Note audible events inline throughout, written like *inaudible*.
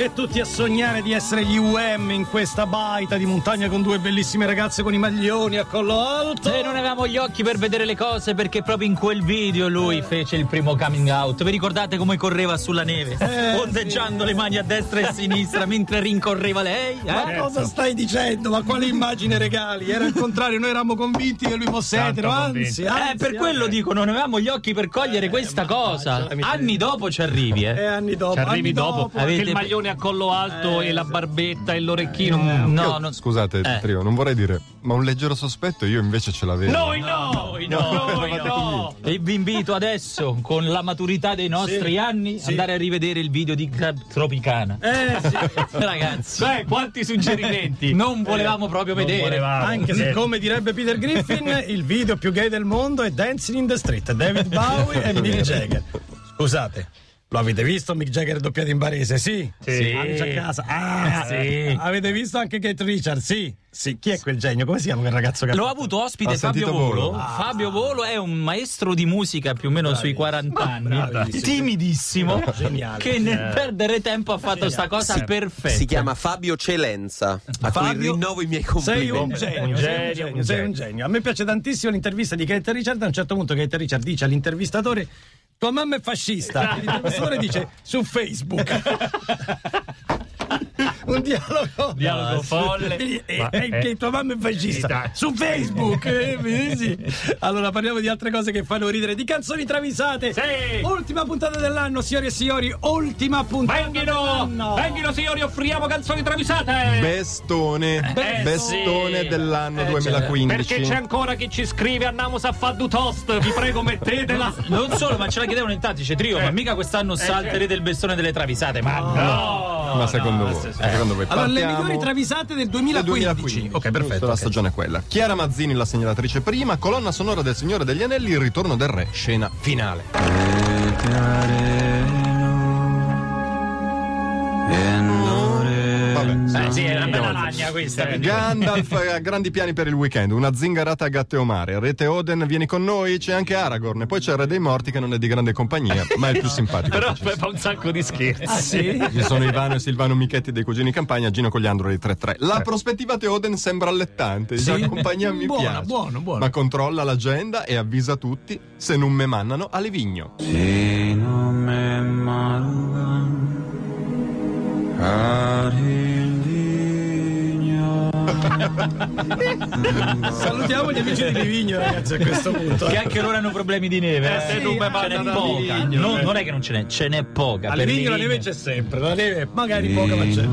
E tutti a sognare di essere gli UM in questa baita di montagna con due bellissime ragazze con i maglioni a collo alto. E non avevamo gli occhi per vedere le cose perché proprio in quel video lui fece il primo coming out. Vi ricordate come correva sulla neve? Eh, ondeggiando le mani a destra e a sinistra mentre rincorreva lei? Eh? Ma cosa stai dicendo? Ma quale immagine regali? Era il contrario, noi eravamo convinti che lui fosse Tanto etero, anzi, anzi, Eh, per quello anzi. dico, non avevamo gli occhi per cogliere questa cosa. Anni dopo ci arrivi, E eh. anni dopo. Ci arrivi anni dopo, Avete- che il maglione a collo alto e la barbetta e l'orecchino. No, Io- no. Scusate, Eh. Trio, non vorrei dire, ma un leggero sospetto io invece ce l'avevo. Noi no! Noi no, Noi no! E vi invito adesso, con la maturità dei nostri Sì, anni, sì. andare a rivedere il video di Crab Tropicana. Eh sì. *laughs* Ragazzi, Beh, quanti suggerimenti! non volevamo proprio Non vedere. volevamo. Anche se, come direbbe Peter Griffin, *laughs* il video più gay del mondo è Dancing in the Street, David Bowie e *laughs* Mick Jagger. Scusate, lo avete visto Mick Jagger doppiato in barese? Sì. Sì. Amici a casa. Ah, Sì. Avete visto anche Kate Richards? Sì. Sì. Chi è quel genio? Come si chiama quel ragazzo che L'ho avuto ospite Ha Fabio Volo. Volo? Fabio Volo è un maestro di musica più o meno sui 40 anni, bravissimo. timidissimo, Geniale. che nel perdere tempo ha fatto sta cosa perfetta. Si chiama Fabio Celenza, a cui Fabio, rinnovo i miei Sei un complimenti. genio, Un sei genio, un genio, un sei genio. un genio. A me piace tantissimo l'intervista di Kate Richard. A un certo punto Kate Richard dice all'intervistatore: Tua mamma è fascista. *laughs* E l'intervistatore dice su Facebook. *laughs* Un dialogo, Dialogo folle. E, Ma, eh, che tua mamma è fascista su Facebook. eh, sì. Allora parliamo di altre cose che fanno ridere, di canzoni travisate. Sì. Ultima puntata dell'anno, signori e signori. Ultima puntata Venghino! dell'anno. Venghino signori, offriamo canzoni travisate! Bestone, Eh, bestone sì. dell'anno Eh, 2015. Perché c'è ancora chi ci scrive andiamo a fare du toast, vi prego mettetela. Non solo, ma ce la chiedevano in tanti, dice Trio, ma mica quest'anno salterete il bestone delle travisate, ma no! Ma secondo voi, secondo voi Allora, le migliori travisate del Del 2015. 2015. Ok, perfetto. La ok. stagione è quella. Chiara Mazzini, la segnalatrice prima, colonna sonora del Signore degli Anelli, il ritorno del re, scena finale. Vabbè. Eh sì, è una bella lagna questa. quindi- Gandalf ha grandi piani per il weekend, una zingarata a gatte o mare. Rete Oden, vieni con noi, c'è anche Aragorn. E poi c'è il Re dei Morti che non è di grande compagnia, ma è il più *laughs* simpatico. Però fa un sacco di scherzi. Ah, sì? *laughs* Ci sono Ivano e Silvano Michetti dei Cugini Campagna, Gino Cogliandro dei 3-3. La prospettiva di Oden sembra allettante, Sì? la compagnia mi Buono, piace. buono, buono. Ma controlla l'agenda e avvisa tutti se non me mannano a Livigno. Salutiamo gli amici di Livigno, ragazzi, a questo punto. Che anche loro hanno problemi di neve. Eh, Eh, se non me ce n'è poca. Non, eh. non è che non ce n'è, ce n'è poca. A Livigno la neve c'è sempre, la neve magari poca ma c'è.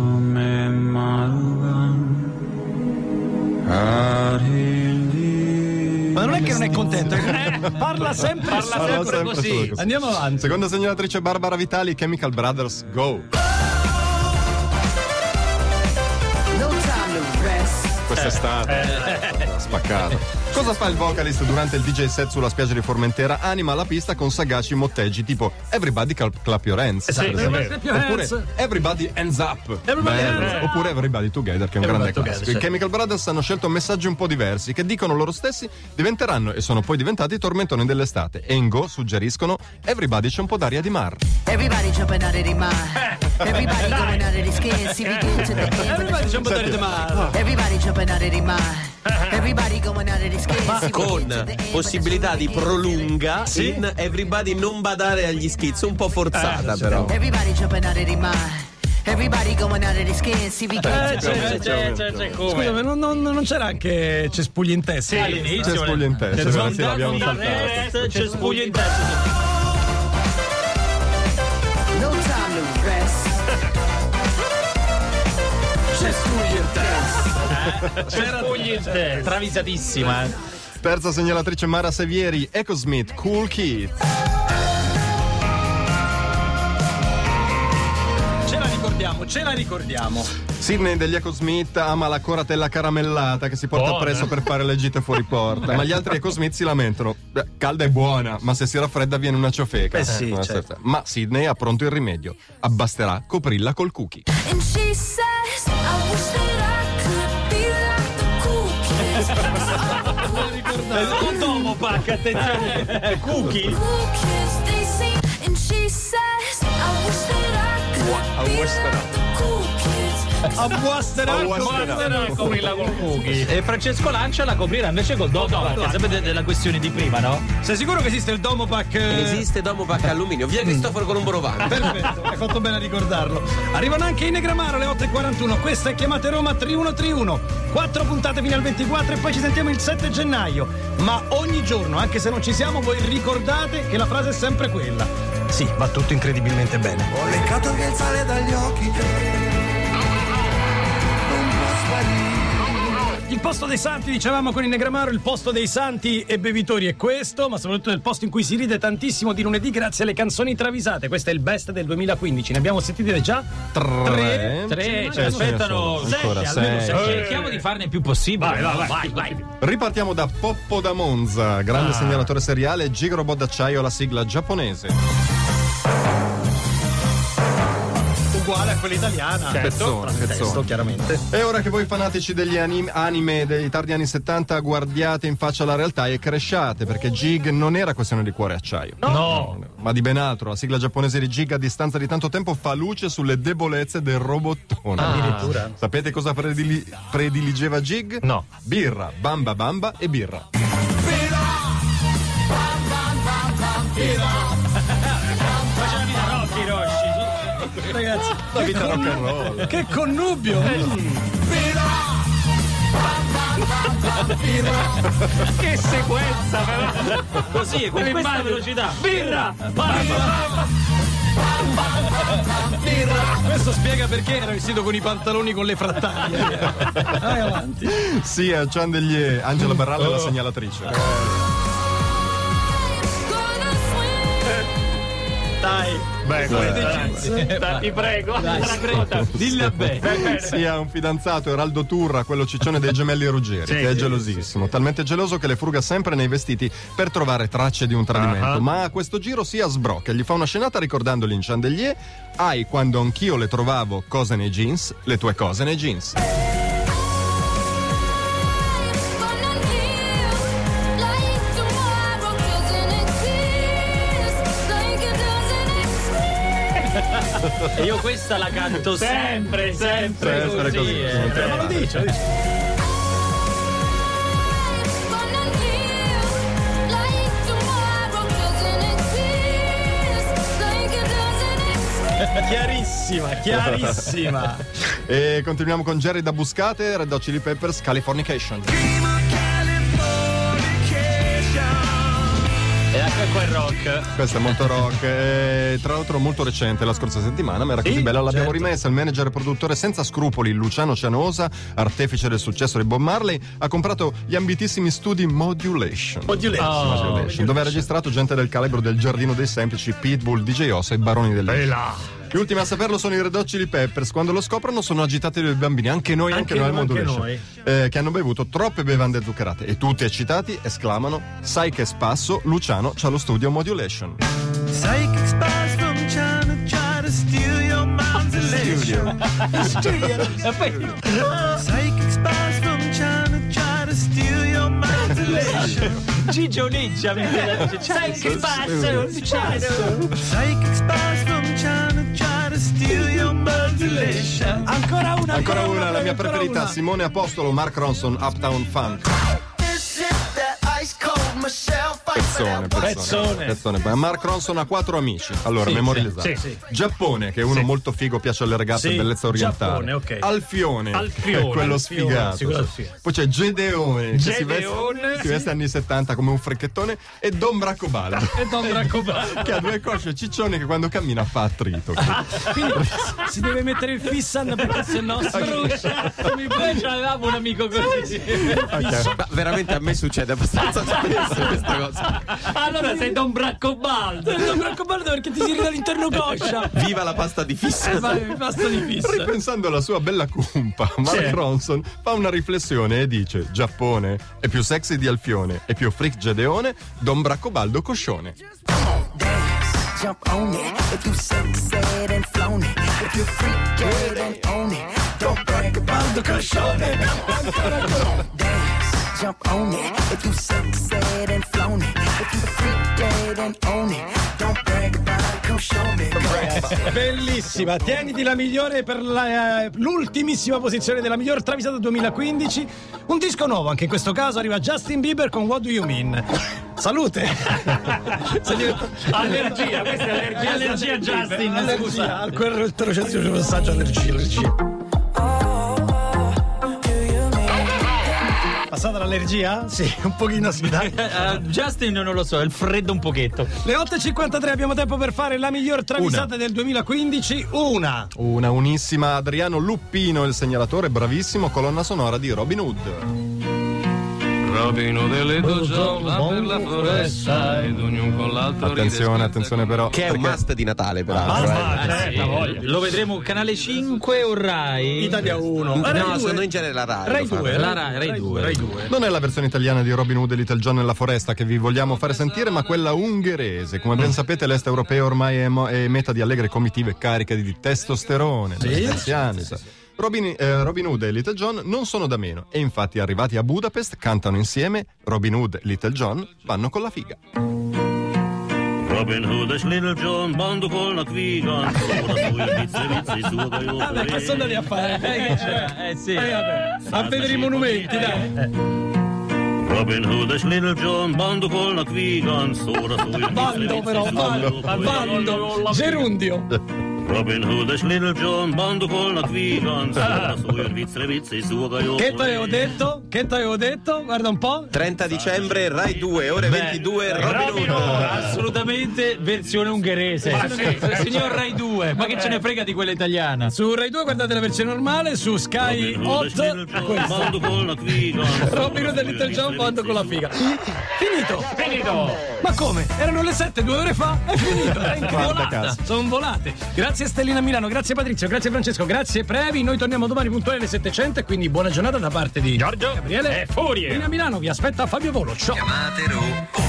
Ma non è che non è contento, che parla sempre Parla sempre solo così. Andiamo avanti. Seconda segnalatrice Barbara Vitali, Chemical Brothers, go! Quest'estate. Spaccato. Cosa fa il vocalist durante il DJ set sulla spiaggia di Formentera? Anima la pista con sagaci motteggi tipo Everybody clap, clap your hands. Esatto, your hands. Oppure Everybody hands up. Everybody Bello. hands up. Oppure Everybody together, che è un grande Everybody classico. together, I Chemical Brothers hanno scelto messaggi un po' diversi che dicono loro stessi diventeranno e sono poi diventati tormentoni dell'estate. E in Go suggeriscono Everybody c'è un po' d'aria di mar. Everybody jumping out of their mind. Everybody going out of their skin. See, we get to the end. Everybody c'è un po' di mare. Everybody jumping out of their mind. Everybody going out of their skin. To Con end, but possibilità di prolunga in Everybody non badare agli schizzi, un po' forzata però. Everybody jumping out of mind. Everybody going out of skin. Eh, the c'è, c'è, c'è, c'è, c'è, come? Scusami, non, non- non c'era anche cespugli in testa? Sì, all'inizio. C'è spuglia in testa, però sì, l'abbiamo Spontaneo saltato. Spuglia in testa. No time to rest. C'è spugli in testa. C'è spuglia in testa. Travisatissima. eh. Terza segnalatrice Mara Sevieri, Echo Smith, Cool Kid. Ce la ricordiamo, ce la ricordiamo. Sidney degli Echo Smith ama la coratella caramellata che si porta Buona. appresso per fare le gite fuori porta. ma gli altri Echo Smith si lamentano. "Beh, Calda è buona, ma se si raffredda viene una ciofeca. Eh sì, Eh, certo. Ma Sidney ha pronto il rimedio. Abbasterà coprirla col cookie. And she says, I wish that I could be like the cool kids. Un pacca, attenzione. Cookie. cool kids, they sing. And she says, I wish that I could be like the cool kids. A Buasterà, coprirla col cookie. E Francesco Lancia la coprirà invece col dopo. Perché sapete della questione di prima, no? Sei sicuro che esiste il Domopac? eh, Esiste Domopac Alluminio, via Cristoforo Colombo Rovano. Perfetto, hai fatto bene a ricordarlo. Arrivano anche i Negramaro alle 8.41. Questa è chiamate Roma 3131. Quattro puntate fino al 24 e poi ci sentiamo il 7 gennaio. Ma ogni giorno, anche se non ci siamo, voi ricordate che la frase è sempre quella. Sì, va tutto incredibilmente bene. Ho leccato via il sale dagli occhi. Posto dei santi, dicevamo con il Negramaro, il posto dei santi e bevitori è questo, ma soprattutto il posto in cui si ride tantissimo di lunedì grazie alle canzoni travisate. Questo è il best del 2015. Ne abbiamo sentite già? Tre. Tre, ci aspettano sei, almeno. Cerchiamo di farne il più possibile. Vai, vai, vai. vai. Ripartiamo da Poppo da Monza, grande segnalatore seriale, Gigrobot d'acciaio alla sigla giapponese. Quella italiana. Pezzone, Testo, pezzone. chiaramente. E ora che voi fanatici degli anim- anime dei tardi anni 70 guardiate in faccia la realtà e cresciate, perché Jig non era questione di cuore e acciaio. No. Ma di ben altro, la sigla giapponese di Jig a distanza di tanto tempo fa luce sulle debolezze del robottone. Addirittura. Sapete cosa predili- prediligeva Jig? No. Birra, bamba bamba e birra. Ragazzi, La vita rock and roll. che connubio! Che sequenza, però. Così, con questa Immagino. velocità. Birra! Questo spiega perché era vestito con i pantaloni con le frattaglie. Vai avanti. Sì, a Chandelier, Angela Barralla è la segnalatrice. Dai. Beh, Eh, dai, ti prego. Dai, Racconta. Dilla bene. Sì, ha un fidanzato, Eraldo Turra, quello ciccione dei gemelli Ruggeri, che è gelosissimo. Talmente geloso che le fruga sempre nei vestiti per trovare tracce di un tradimento. Ma a questo giro si sbrocca, gli fa una scenata ricordandogli in Chandelier: Hai quando anch'io le trovavo cose nei jeans, le tue cose nei jeans. E io questa la canto sempre, sempre, Sempre così. così. eh. Ma lo dice, lo dice. Chiarissima, chiarissima. *laughs* E continuiamo con Jerry da Buscate, Red Hot Chili Peppers, Californication. E anche quel rock. Questo è molto rock, e, tra l'altro molto recente, la scorsa settimana, ma era così bella, l'abbiamo certo. rimessa. Il manager e produttore senza scrupoli, Luciano Cianosa, artefice del successo di Bob Marley, ha comprato gli ambitissimi studi Modulation. Modulation. Modulation, dove ha registrato gente del calibro del Giardino dei Semplici, Pitbull, DJ Ossa e Baroni del Gli ultimi a saperlo sono i Red Hot Chili Peppers. Quando lo scoprono sono agitati dei bambini, anche noi, anche, Anche noi al noi, anche Modulation, eh, che hanno bevuto troppe bevande zuccherate e tutti eccitati esclamano: Sai che spasso, Luciano c'ha lo studio Modulation. Psychic spies from China try to steal your mind's elation. E poi Psychic spies from China try to steal your mind's elation. Gigio Ninja mi sai che passa? Psychic spies from China Ancora una. La mia ancora preferita, una. Simone Apostolo, Mark Ronson, Uptown Funk. This is that ice cold Michelle Pezzone, pezzone. Pezzone. pezzone. Mark Ronson ha quattro amici. Allora, memorializzato. sì, sì. Giappone, che è uno molto figo, piace alle ragazze, Sì, bellezza orientale. Giappone, ok. Alfione, Alfione, quello Alfione, sfigato. sì, quello sfigato. Poi c'è Gedeone, che si veste, Gedeone, si veste anni 70 come un frecchettone, e Don Braccobaldo. *laughs* E Don Braccobaldo. che ha due cosce ciccione che quando cammina fa attrito. Quindi si deve mettere il fissan perché se no si brucia. Noi avevamo un amico così. Ma veramente a me succede abbastanza spesso questa cosa. Allora sei Don Braccobaldo. Don Braccobaldo perché ti si ride all'interno coscia. *laughs* Viva la pasta di fissa. E vai, basta di fissa. Ripensando alla sua bella cumpa, Mark Ronson fa una riflessione e dice: Giappone è più sexy di Alfione, è più freak Gedeone, Don Braccobaldo Coscione. jump on it. If you sexed and flown it, if you freak dead and own it, don't brag about the cushion. Dance, jump on it. If you sexed and flown it, *laughs* Bellissima, tieniti la migliore per la, eh, l'ultimissima posizione della miglior travisata 2015. Un disco nuovo, anche in questo caso arriva Justin Bieber con What Do You Mean. Salute! *laughs* Allergia, questa è allergia. Allergia Justin, Allergia, scusa. al quel c'è un passaggio allergia, allergia. Passata l'allergia? Sì, un pochino sì, dai. *laughs* Eh, Justin non lo so, è il freddo un pochetto. Le 8.53 abbiamo tempo per fare la miglior travisata del 2015. Una. Una unissima Adriano Luppino, il segnalatore, bravissimo, colonna sonora di Robin Hood. Robino delle John va per la foresta ed ognuno con l'altro Attenzione, attenzione però. Che è un must di Natale, peraltro. Ah, eh. Eh, sì. Lo vedremo canale 5 o Rai? Italia 1. No, secondo me in genere la Rai. Rai lo fa. 2. La Rai, Rai 2. Rai 2. Non è la versione italiana di Robin Hood e Little John nella foresta che vi vogliamo fare sentire, ma quella ungherese. Come ben sapete, l'est europeo ormai è, mo- è meta di allegre comitive cariche di testosterone. dagli anziani, sa. Robin, eh, Robin Hood e Little John non sono da meno e infatti arrivati a Budapest cantano insieme Robin Hood e Little John vanno con la figa. Robin Hood e Little John bando con la quiga Ora *laughs* sui pizze pizze su che io Vabbè, che sono andati a fare? Eh, che c'era? Eh sì. Eh, vabbè. A vedere i monumenti, dai. Robin Hood e Little John bando con la quiga Ora sui Bando però, bando, bando, gerundio. *laughs* Robin Hood e Little John bando con la quiga Ora sui pizze pizze su che io Che ti avevo detto? Che ti avevo detto? Guarda un po'. 30 dicembre, Rai 2, ore 22, Robin Hood. Assolutamente versione ungherese. Signor Rai 2, ma che ce ne frega di quella italiana? Su Rai 2 guardate la versione normale, su Sky Robin Hood e Little 8 John questa. bando con la quiga Robin Hood e Little John bando con la figa. Finito. Finito. Ma come? Erano le 7 due ore fa? È finito. È. Sono volate. Grazie Stellina Milano, grazie Patrizio, grazie Francesco, grazie Previ. Noi torniamo domani puntuali alle 700 e quindi buona giornata da parte di Giorgio Gabriele. e Furie. Stellina Milano vi aspetta Fabio Volo. Ciao. Chiamate Ru